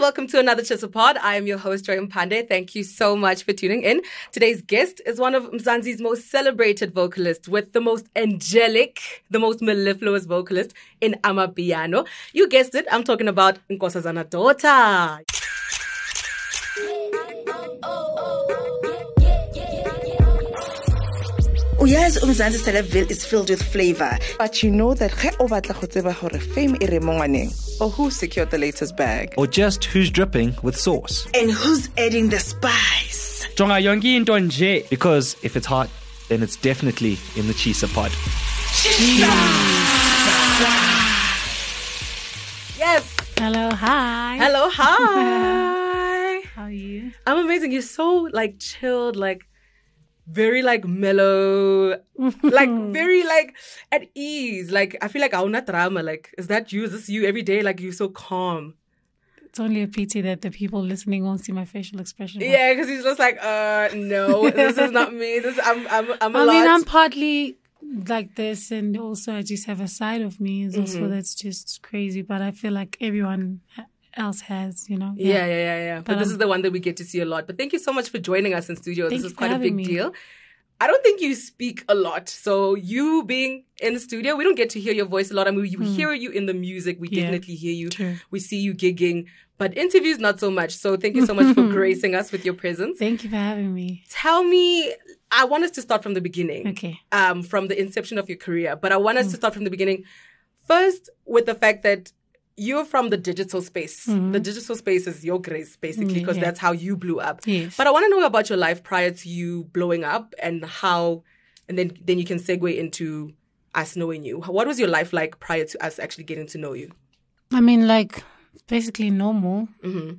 welcome to another Tshisa Pod. I am your host, Joy Mpande. Thank you so much for tuning in. Today's guest is one of Mzansi's most celebrated vocalists with the most angelic, the most mellifluous vocalist in Amapiano. You guessed it, I'm talking about Nkosazana Daughter. Oh, uyazi umzansi celebville is filled with flavor but you know that ge o batla go tseba gore fame e re mo ngwaneng or who secured the latest bag or just who's dripping with sauce. and who's adding the spice jonga yonke into nje Because if it's hot, then it's definitely in the Tshisa pod. Yes. Hello, hi. Hello, hi. How are you? I'm amazing. You're so like chilled, like very like mellow, like very like at ease. Like I feel like auna drama. Like is that you? Is this you every day? Like you're so calm. It's only a pity that the people listening won't see my facial expression. Yeah, because he's just like, uh, no, this is not me. This I'm I'm I'm a I lot. mean, I'm partly like this, and also I just have a side of me is Mm-hmm. also that's just crazy. But I feel like everyone else has, you know. yeah, yeah, yeah, yeah. But, But, this um, is the one that we get to see a lot. But thank you so much for joining us in studio. This is quite a big me. deal. I don't think you speak a lot. So you being in the studio, we don't get to hear your voice a lot. I mean, we hear you in the music. We Hmm. Yeah, definitely hear you. true. We see you gigging, but interviews not so much. So thank you so much for gracing us with your presence. Thank you for having me. Tell me, I want us to start from the beginning. Okay. Um, from the inception of your career, but I want us to start from the beginning. First, with the fact that you're from the digital space. The digital space is your grace, basically, Mm, because yeah. that's how you blew up. Yes. But I want to know about your life prior to you blowing up and how, and then then you can segue into us knowing you. What was your life like prior to us actually getting to know you? I mean, like basically normal. Mm-hmm.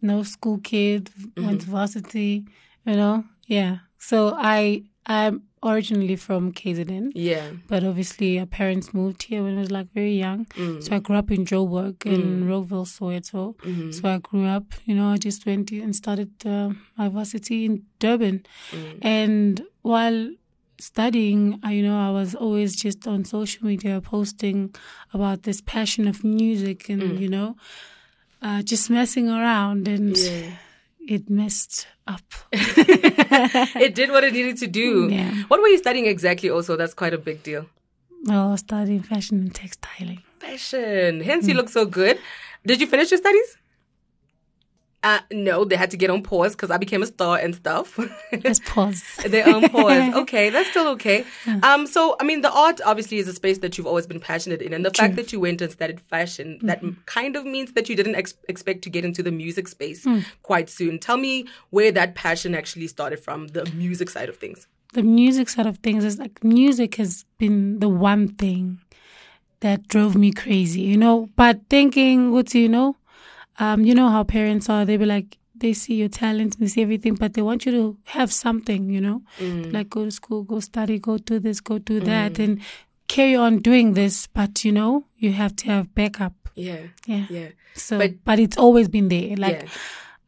No school kid went to varsity. You know, yeah. So I I'm originally from KZN. Yeah. But obviously, our parents moved here when I was like very young. Mm. So I grew up in Joburg in mm. Rockville, Soweto. Mm-hmm. So I grew up, you know, I just went and started uh, my varsity in Durban. Mm. And while studying, I, you know, I was always just on social media posting about this passion of music and, you know, uh, just messing around and it messed up. it did what it needed to do. Yeah. What were you studying exactly? Also, that's quite a big deal. well, I was studying fashion and textiling. Fashion. Hence, you mm. look so good. Did you finish your studies? Uh, no, they had to get on pause because I became a star and stuff. Let's pause. They're on pause. Okay, that's still okay. Um, so I mean, the art obviously is a space that you've always been passionate in, and the fact that you went and studied fashion that Mm-hmm. m- kind of means that you didn't ex- expect to get into the music space Mm. quite soon. Tell me where that passion actually started from, the music side of things. the music side of things is like music has been the one thing that drove me crazy, you know. But thinking, what do you know, um, you know how parents are. They be like, they see your talent, they see everything, but they want you to have something, you know, like go to school, go study, go do this, go do that, and carry on doing this. But you know, you have to have backup. Yeah, Yeah. yeah, So, But- but, it's always been there. Like Yeah.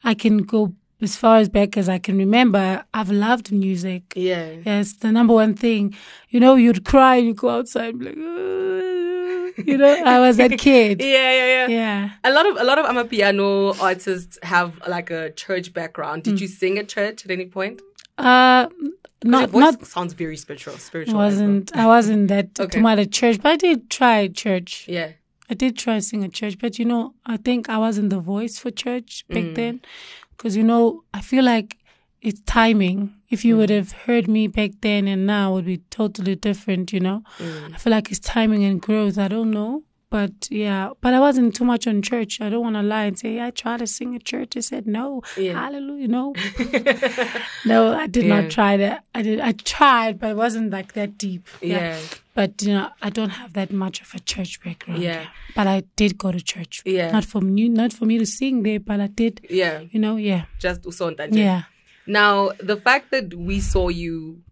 I can go as far as back as I can remember. I've loved music. yeah. Yes, the number one thing. You know, you'd cry, you go outside, be like, "Uh," you know, I was that kid. Yeah, yeah, yeah. Yeah. A lot of a lot of amapiano artists have like a church background. Did you sing at church at any point? Uh, not, not, sounds very spiritual. Spiritual. as wasn't, I wasn't that Okay. to my church, but I did try church. Yeah. I did try sing at church, but you know, I think I wasn't the voice for church back Mm. then. Cause you know, I feel like it's timing. If Mm. you would have heard me back then and now it would be totally different, you know? Mm. I feel like it's timing and growth. I don't know. But yeah, but I wasn't too much on church. I don't want to lie and say, I tried to sing at church. I said, no, Yeah. hallelujah, no. no, I did Yeah. not try that. I did, I tried, but it wasn't like that deep. Yeah. But you know, I don't have that much of a church background. Yeah. But I did go to church. Yeah. Not for me, not for me to sing there, but I did. Yeah. You know, yeah, Just usonta. yeah. Now, the fact that we saw you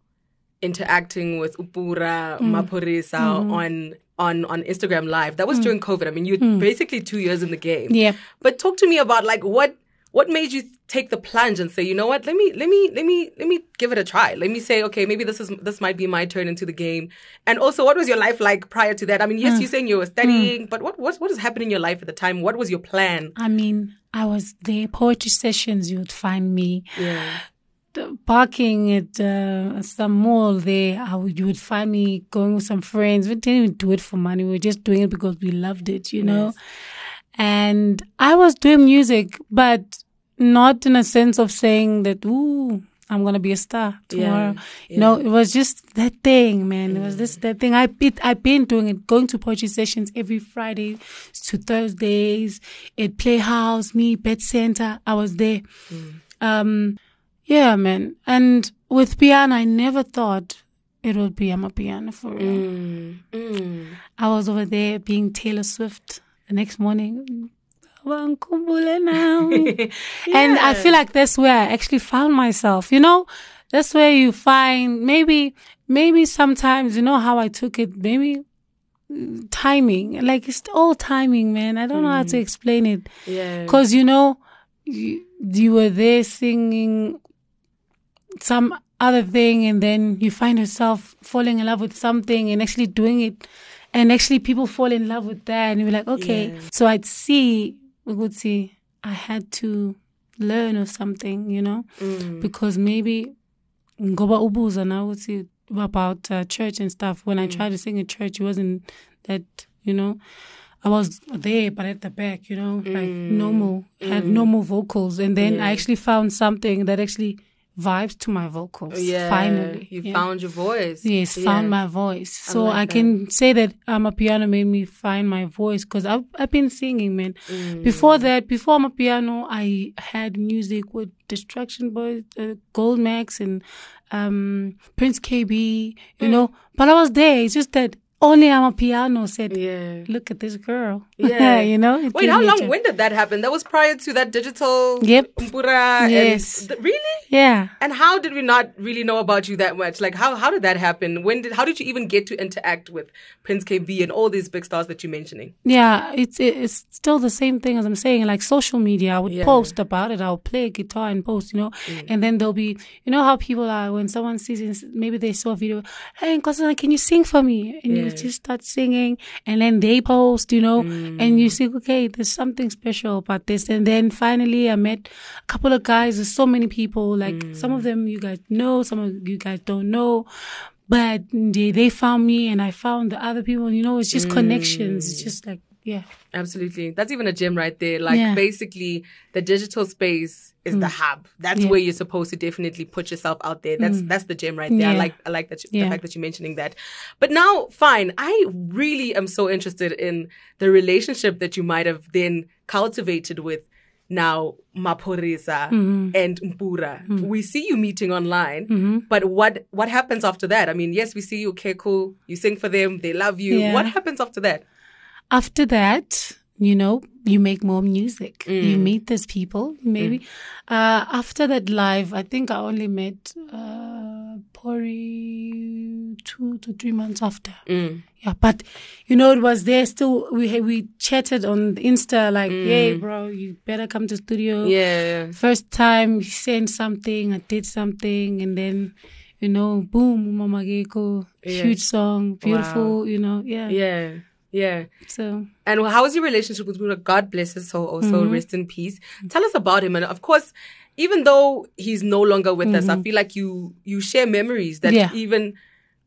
interacting with Mpura Mm. Maphorisa Mm-hmm. on on on Instagram Live, that was during COVID. I mean, you're basically two years in the game. Mm. Yeah. But talk to me about like what what made you take the plunge and say, you know what, let me let me let me let me give it a try. Let me say, okay, maybe this is this might be my turn into the game. And also, what was your life like prior to that? I mean, Mm. yes, you're saying you were studying, but what what what is happening in your life at the time? What was your plan? I mean, I was there. Poetry sessions, you would find me. Yeah. Parking at uh, some mall there, I would, you would find me going with some friends. We didn't even do it for money. We were just doing it because we loved it, you know. Yes. And I was doing music, but not in a sense of saying that, ooh, I'm gonna be a star tomorrow. Yeah, You know, it was just that thing, man. It was this that thing. I it, I've been doing it, going to poetry sessions every Friday to Thursdays at Playhouse, me, Pet Center. I was there. Um, yeah, man. And with piano, I never thought it would be amapiano for real. Mm. Mm. I was over there being Taylor Swift the next morning. And I feel like that's where I actually found myself, you know? That's where you find maybe, maybe sometimes, you know how I took it, maybe mm, timing. Like it's all timing, man. I don't know how to explain it. Yeah. Cause you know, you, you were there singing some other thing and then you find yourself falling in love with something and actually doing it and actually people fall in love with that and you're like okay Yeah. so i'd see we would see i had to learn or something you know? Mm. because maybe ngoba ubuza would see about uh, church and stuff when i tried to sing in church it wasn't that you know I was there, but at the back, you know, like normal, had normal vocals. And then I actually found something that actually vibes to my vocals. Yeah. Finally. You yeah. found your voice. Yes, Yeah. found my voice. So like I can say that amapiano made me find my voice because I've, I've been singing, man. Mm. Before that, before amapiano, I had music with Distruction Boyz, uh, Gold Max, and um, Prince Kaybee, you Mm. know. But I was there. It's just that only amapiano said, Yeah. look at this girl. Yeah. you know. Wait, how long? When did that happen? That was prior to that digital. Yep. Umpura. Yes. And, th- really? Yeah. And how did we not really know about you that much? Like, how how did that happen? When did how did you even get to interact with Prince Kaybee and all these big stars that you're mentioning? Yeah, it's it's still the same thing as I'm saying. Like social media, I would Yeah. post about it. I'll play guitar and post, you know. Mm. And then there'll be, you know, how people are when someone sees maybe they saw a video. Hey, Nkosana, can you sing for me? And you Yeah. just start singing, and then they post, you know, and you mm. see, okay, there's something special about this. And then finally, I met a couple of guys. There's so many people. Like some of mm. them you guys know, some of you guys don't know. But they, they found me and I found the other people. You know, it's just connections. It's mm. just like, yeah. Absolutely. That's even a gem right there. Like Yeah. basically the digital space is the mm. hub. That's Yeah. where you're supposed to definitely put yourself out there. That's mm. that's the gem right there. I like I like that you, the fact that you're mentioning that. But now fine, I really am so interested in the relationship that you might have then cultivated with now Maphorisa mm-hmm. and Mpura. Mm-hmm. We see you meeting online, mm-hmm. but what what happens after that? I mean, yes, we see you, okay, cool. You sing for them, they love you. Yeah. What happens after that? After that, you know, you make more music. You Mm. meet these people, maybe. Uh, after that live, I think I only met uh, Pori two to three months after. Mm. Yeah, but you know, it was there still. We we chatted on Insta like, Mm. "Hey, bro, you better come to studio." Yeah. First time he sent something, I did something, and then. You know, boom, Mama Geko, Yeah. huge song, beautiful, you know, yeah. Yeah. Yeah. So, And how is your relationship with Buddha? God bless his soul also. Mm-hmm. Rest in peace. Tell us about him. And of course, even though he's no longer with us, I feel like you you share memories that Mm-hmm. Yeah. even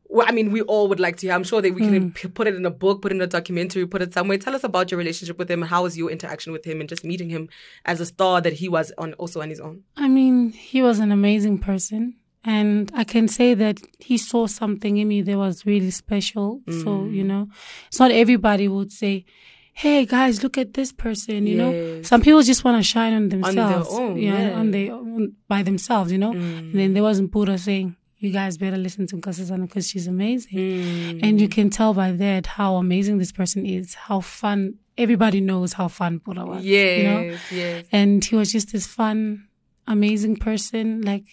well, I mean, we all would like to hear. I'm sure that we Mm. can p- put it in a book, put it in a documentary, put it somewhere. Tell us about your relationship with him and how was your interaction with him and just meeting him as a star that he was on also on his own. I mean, he was an amazing person. And I can say that he saw something in me that was really special. So, mm. you know, it's not everybody would say, Hey guys, look at this person, you know. Some people just want to shine on their themselves. own, yeah, yeah. on their own, by themselves, you know. And then there wasn't Buddha saying, you guys better listen to Nkosazana because she's amazing. Mm. And you can tell by that how amazing this person is, how fun, everybody knows how fun Buddha was. Yes, You know? yes. and he was just this fun, amazing person. Like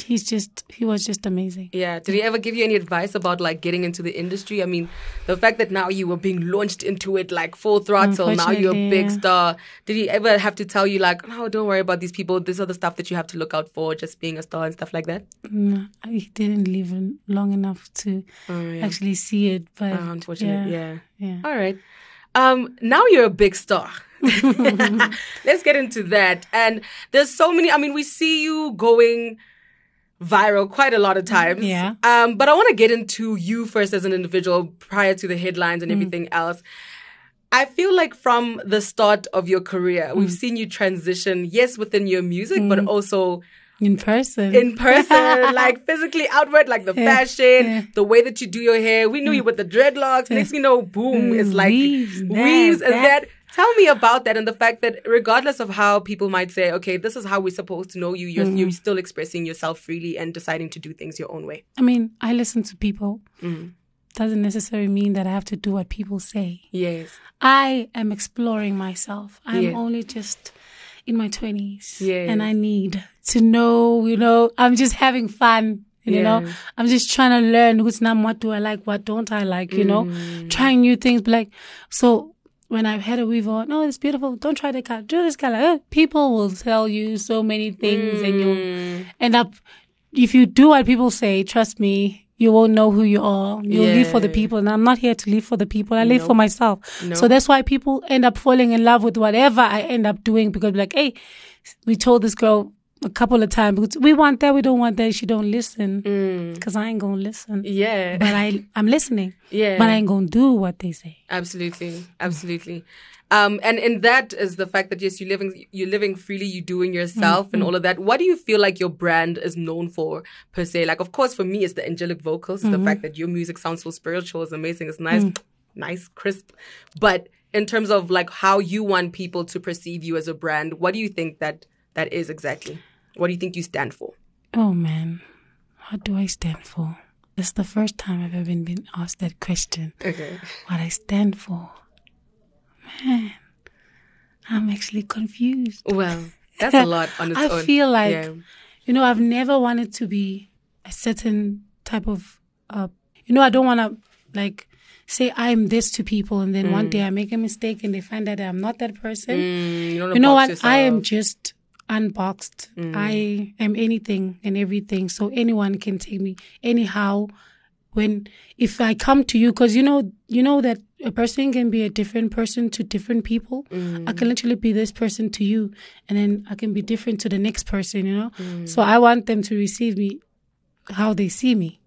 he's just he was just amazing. Yeah. Did he ever give you any advice about like getting into the industry? I mean, the fact that now you were being launched into it like full throttle, now you're a big yeah. star. Did he ever have to tell you like, no, don't worry about these people. These are the stuff that you have to look out for, just being a star and stuff like that? No, he didn't live long enough to Oh, yeah. actually see it. But Oh, unfortunate. Yeah. yeah, yeah. All right. Um, now you're a big star. Let's get into that. And there's so many. I mean, we see you going viral quite a lot of times. Yeah. Um, but I want to get into you first as an individual prior to the headlines and mm. everything else. I feel like from the start of your career, we've mm. seen you transition, yes, within your music, but mm. also In person. in person, like physically outward, like the fashion, yeah. the way that you do your hair. We knew you with the dreadlocks. Next you know, boom, it's like weaves, weaves that, and that. Tell me about that and the fact that regardless of how people might say, okay, this is how we're supposed to know you, you're, you're still expressing yourself freely and deciding to do things your own way. I mean, I listen to people. Mm. Doesn't necessarily mean that I have to do what people say. Yes. I am exploring myself. I'm Yeah. only just in my 20s. Yes. And I need to know, you know, I'm just having fun. You know, I'm just trying to learn who's now what do I like, what don't I like, you know, Mm. trying new things. But like, so when I've had a weave on, no, it's beautiful. Don't try the color. Do this color. Eh, People will tell you so many things and you'll Mm. end up, if you do what people say, trust me, you won't know who you are. You'll live for the people. And I'm not here to live for the people. I live for myself. No. So that's why people end up falling in love with whatever I end up doing because like, hey, we told this girl a couple of times, because we want that, we don't want that. She don't listen Mm. because I ain't to listen. Yeah. But I, I'm listening. Yeah. But I ain't to do what they say. Absolutely, absolutely. Um, and and that is the fact that yes, you're living you're living freely, you're doing yourself Mm-hmm. and all of that. What do you feel like your brand is known for per se? Like, of course, for me, it's the angelic vocals. Mm-hmm. the fact that your music sounds so spiritual, it's amazing, it's nice, Mm. nice, crisp. But in terms of like how you want people to perceive you as a brand, what do you think that that is exactly? What do you think you stand for? Oh man, what do I stand for? This is the first time I've ever been asked that question. Okay. What I stand for. Man, I'm actually confused. Well, that's a lot on its I own. feel like, Yeah. you know, I've never wanted to be a certain type of, uh, you know, I don't want to like say I'm this to people and then one day I make a mistake and they find that I'm not that person. Mm, you, you know what? box I am just unboxed. Mm. I am anything and everything. So anyone can take me anyhow. When if I come to you, because you know, you know that a person can be a different person to different people. Mm. I can literally be this person to you, and then I can be different to the next person. You know, mm. so I want them to receive me how they see me.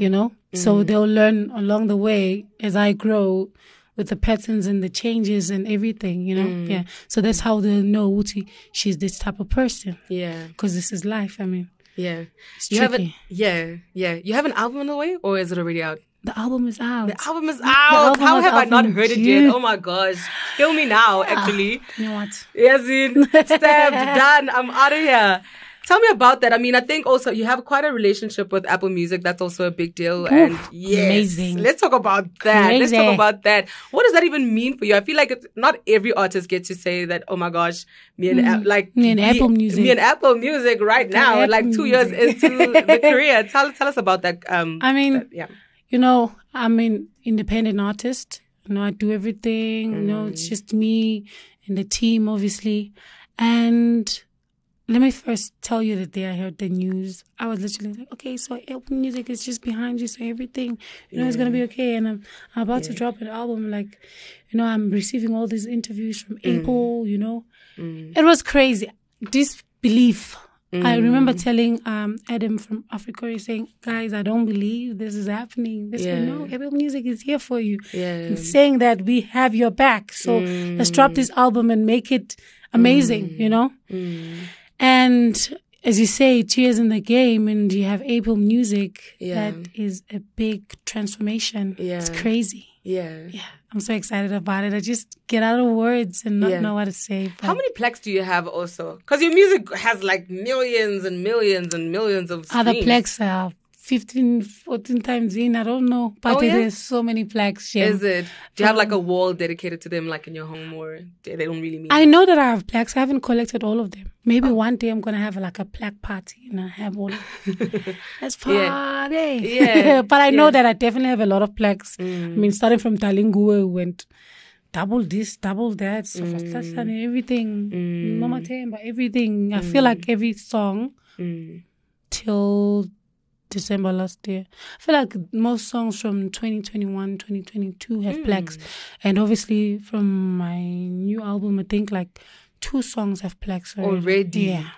You know, so they'll learn along the way as I grow with the patterns and the changes and everything, you know? Mm. Yeah. So that's how they'll know Uti, she's this type of person. Yeah. Because this is life. I mean, Yeah. It's you have an tricky. yeah, yeah. You have an album on the way or is it already out? the album is out. The album is out. album How have I not heard it yet? Oh my gosh. Kill me now, ah, actually. You know what? Yes, in stabbed, done. I'm out of here. Tell me about that. I mean, I think also you have quite a relationship with Apple Music. That's also a big deal. and yes, amazing. let's talk about that. Let's talk about that. What does that even mean for you? I feel like it's, not every artist gets to say that. Oh my gosh, me and Ap- like Mm. Me and Apple Music. me and Apple Music right now, Apple like two years into the career. Tell tell us about that. Um, I mean, that- yeah. you know, I'm an independent artist. You know, I do everything. You know, it's just me and the team, obviously. And let me first tell you that day I heard the news, I was literally like, okay, so Apple Music is just behind you, so everything, you know, it's gonna be okay. And I'm, I'm about to drop an album, like, you know, I'm receiving all these interviews from mm. Apple, you know. Mm. It was crazy. Disbelief. I mm. remember telling um, Adam from Africa, he's saying, guys, I don't believe this is happening. This Yeah. no, Apple Music is here for you. Yeah. And saying that we have your back. So let's drop this album and make it amazing, you know? And as you say, two years in the game and you have Apple Music, Yeah. that is a big transformation. Yeah. It's crazy. Yeah. Yeah. I'm so excited about it. I just get out of words and not Yeah. know what to say. But How many plex do you have also? Because your music has like millions and millions and millions of other streams. plaques are 15, 14 times in. I don't know. But Oh, yeah? there's so many plaques. Yeah. Is it? Do you have like a wall dedicated to them, like in your home, or they don't really mean? I know that I have plaques. I haven't collected all of them. Maybe oh. one day I'm gonna have like a plaque party and I have all. Of Let's party. Yeah. but I know that I definitely have a lot of plaques. I mm. mean, starting from Talingue, went double this, double that, so mm. and everything. Mm. Mama Temba, everything. I feel mm. like every song till December last year. I feel like most songs from 2021, 2022 have plaques. And obviously from my new album, I think like two songs have plaques already. Already? Yeah.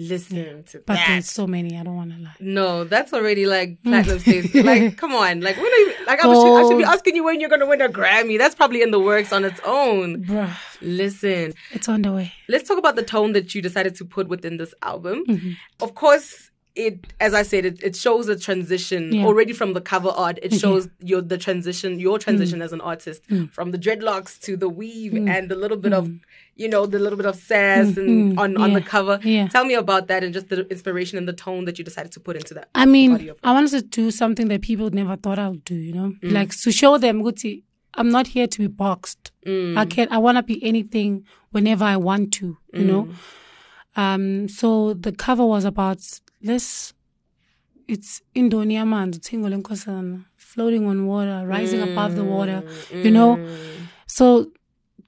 Listen to But that. there's so many, I don't want to lie. No, that's already like platinum status. like, come on. Like, when are you, like, I, should, I should be Oh. asking you when you're going to win a Grammy. That's probably in the works on its own. Bruh, Listen, it's on the way. let's talk about the tone that you decided to put within this album. Mm-hmm. Of course, it, as I said, it, it shows a transition Yeah. already from the cover art. It shows your the transition, your transition mm. as an artist mm. from the dreadlocks to the weave mm. and the little bit of, you know, the little bit of sass and on, on the cover. Yeah. Tell me about that and just the inspiration and the tone that you decided to put into that. I mean, I wanted to do something that people never thought I would do, you know? Like to show them, Guti, I'm not here to be boxed. I can't. I want to be anything whenever I want to, you know? Um, so the cover was about let's it's Indonia man, floating on water, rising mm, above the water, you mm. know? So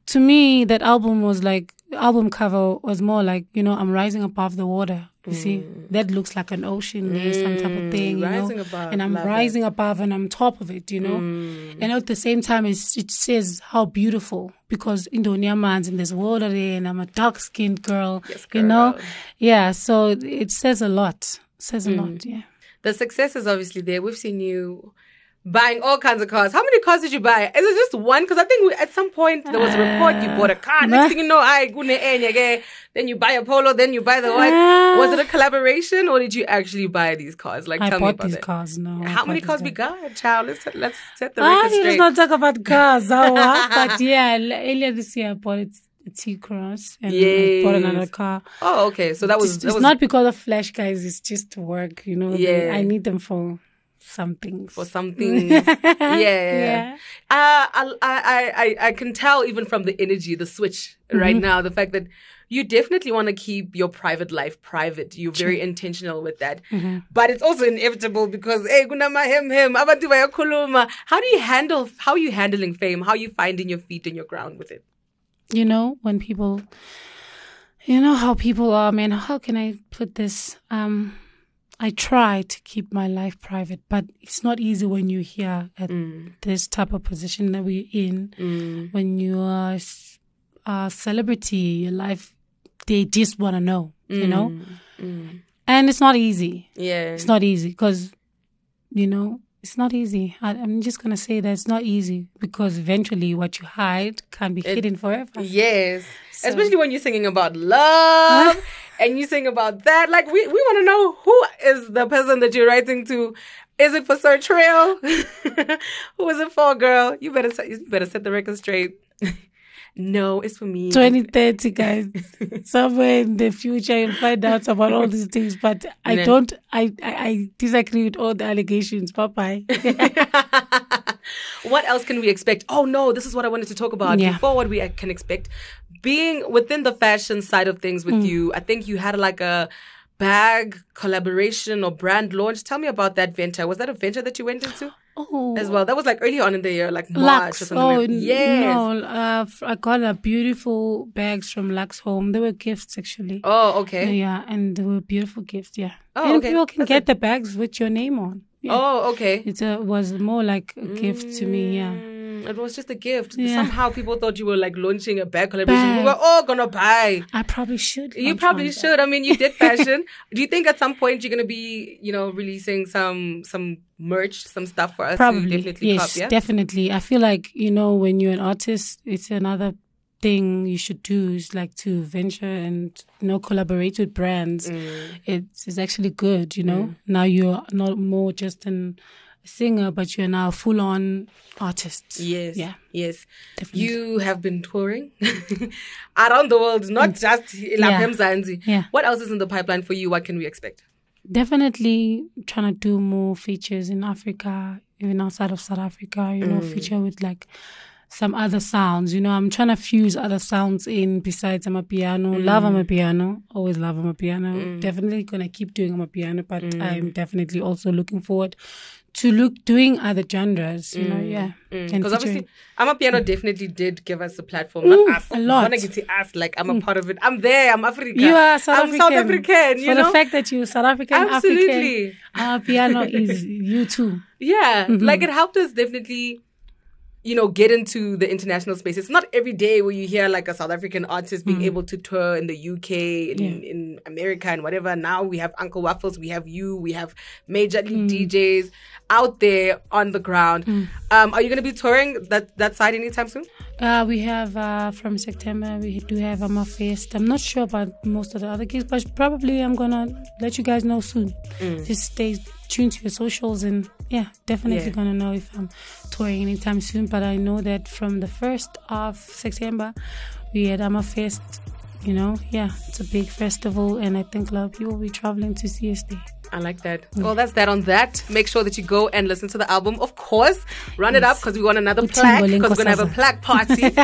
to me, that album was like album cover was more like you know I'm rising above the water. You see, mm. that looks like an ocean there, some type of mm, thing, you Rising know. above, and I'm love it. rising above and I'm top of it, you know. Mm. And at the same time, it's, it says how beautiful because Indonesia man's in this water there, and I'm a dark skinned girl, you know. Yeah, so it says a lot. Says a lot, yeah. The success is obviously there. We've seen you buying all kinds of cars. How many cars did you buy? Is it just one? Because I think we, at some point there was a report you bought a car. Next thing you know, I gune enye, then you buy a polo, then you buy the. Ah. Was it a collaboration or did you actually buy these cars? Like, I tell me bought about these that. cars now. I How many cars we got, child? Let's let's set the Ah, record let's straight. not talk about cars, but yeah, earlier this year I bought it. A T Cross and I bought another car. oh, okay. So that was It's, that it's was not because of flash guys. It's just work. You know, Yeah. I need them for some things. for something. yeah. Yeah. Uh, I, I, I, I can tell even from the energy, the switch right Mm-hmm. now, the fact that you definitely want to keep your private life private. You're very intentional with that. Mm-hmm. But it's also inevitable because, hey, kunama hem hem, abantu bayakhuluma. How do you handle, how are you handling fame? How are you finding your feet and your ground with it? you know, when people, you know how people are, man. How can I put this? Um, I try to keep my life private, but it's not easy when you're here at mm. this type of position that we're in. Mm. When you are a celebrity, your life, they just want to know, you know? Mm. And it's not easy. Yeah. It's not easy because, you know, it's not easy. I, I'm just going to say that it's not easy because eventually what you hide can be hidden forever. Yes. Especially when you're singing about love and you sing about that. Like, we, we want to know who is the person that you're writing to. Is it for Sir Trill? who is it for, girl? You better, set- you better set the record straight. no, it's for me. 2030, guys. Somewhere in the future, you'll find out about all these things. But I don't, I, I, I disagree with all the allegations. Bye bye. What else can we expect? Oh no, this is what I wanted to talk about. Yeah. Before what we can expect, being within the fashion side of things Mm. with you, I think you had like a bag collaboration or brand launch. Tell me about that venture. Was that a venture that you went into oh, as well? That was like early on in the year, like March or Lux. something. Oh, like yes. no. Uh, I got a beautiful bags from Lux Home. They were gifts, actually. Oh, okay. Yeah, and they were beautiful gifts. Yeah. Oh, and okay. people can That's get the bags with your name on. Yeah. Oh, okay. It uh, was more like a gift to me. Yeah. Mm, It was just a gift. Yeah. Somehow people thought you were like launching a bag collaboration. We were all gonna buy. I probably should. You probably should. I mean, you did fashion. Do you think at some point you're gonna be, you know, releasing some some merch, some stuff for us Probably. definitely yes, cop? Yeah. definitely. I feel like, you know, when you're an artist, it's another thing you should do is like to venture and, you know, collaborate with brands. Mm. It's, it's actually good, you know. Now you're not more just an, a singer, but you're now a full on artist. Yes. Yeah. Yes. Definitely. You have been touring around the world, not just in Mm. Yeah. Zanzi. Yeah. What else is in the pipeline for you? What can we expect? Definitely trying to do more features in Africa, even outside of South Africa, you know, feature with like some other sounds. You know, I'm trying to fuse other sounds in besides amapiano. Love I'm a mm. piano. Always love amapiano. Mm. Definitely gonna keep doing amapiano, but mm. I'm definitely also looking forward to look doing other genres. You know, yeah. And Because obviously, amapiano definitely did give us a platform. Not Mm, us. a lot. Wanna get to us. Like, I'm a part of it. I'm there. I'm African. you are South I'm African. South African. You For know? the fact that you're South African, Absolutely. African, our piano is you too. Yeah, Mm-hmm. like it helped us definitely, you know, get into the international space. It's not every day where you hear like a South African artist being able to tour in the UK, in, Mm. Yeah. in America, and whatever. Now we have Uncle Waffles, we have you, we have major league Mm. DJs out there on the ground. Um, are you going to be touring that that side anytime soon? Uh, we have uh, from September we do have Amma Fest. I'm not sure about most of the other gigs, but probably I'm gonna let you guys know soon. Mm. Just stay tuned to your socials, and yeah, definitely Yeah. gonna know if I'm touring anytime soon. But I know that from the first of September, we had Amma Fest. You know, yeah, it's a big festival, and I think a lot of people will be traveling to see us there. I like that. Mm. Well, that's that on that. Make sure that you go and listen to the album. Of course, run it up because we want another plaque because we're going to have a plaque party.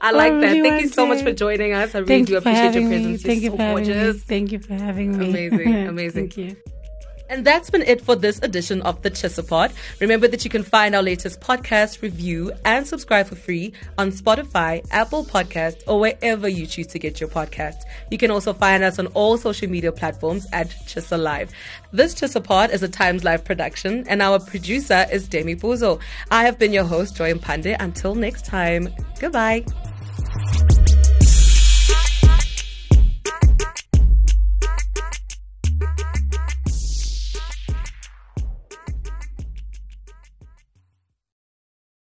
I like that. really Thank you so much for joining us. I really Thank do appreciate your having me. presence. Thank You're you so for having gorgeous. me. Thank you for having me. Amazing, amazing. Thank you. And that's been it for this edition of the Tshisapod. Remember that you can find our latest podcast, review, and subscribe for free on Spotify, Apple Podcasts, or wherever you choose to get your podcasts. You can also find us on all social media platforms at TshisaLIVE. This Tshisapod is a Times Live production, and our producer is Demi Buzo. I have been your host, Joy Mpande. Until next time, goodbye.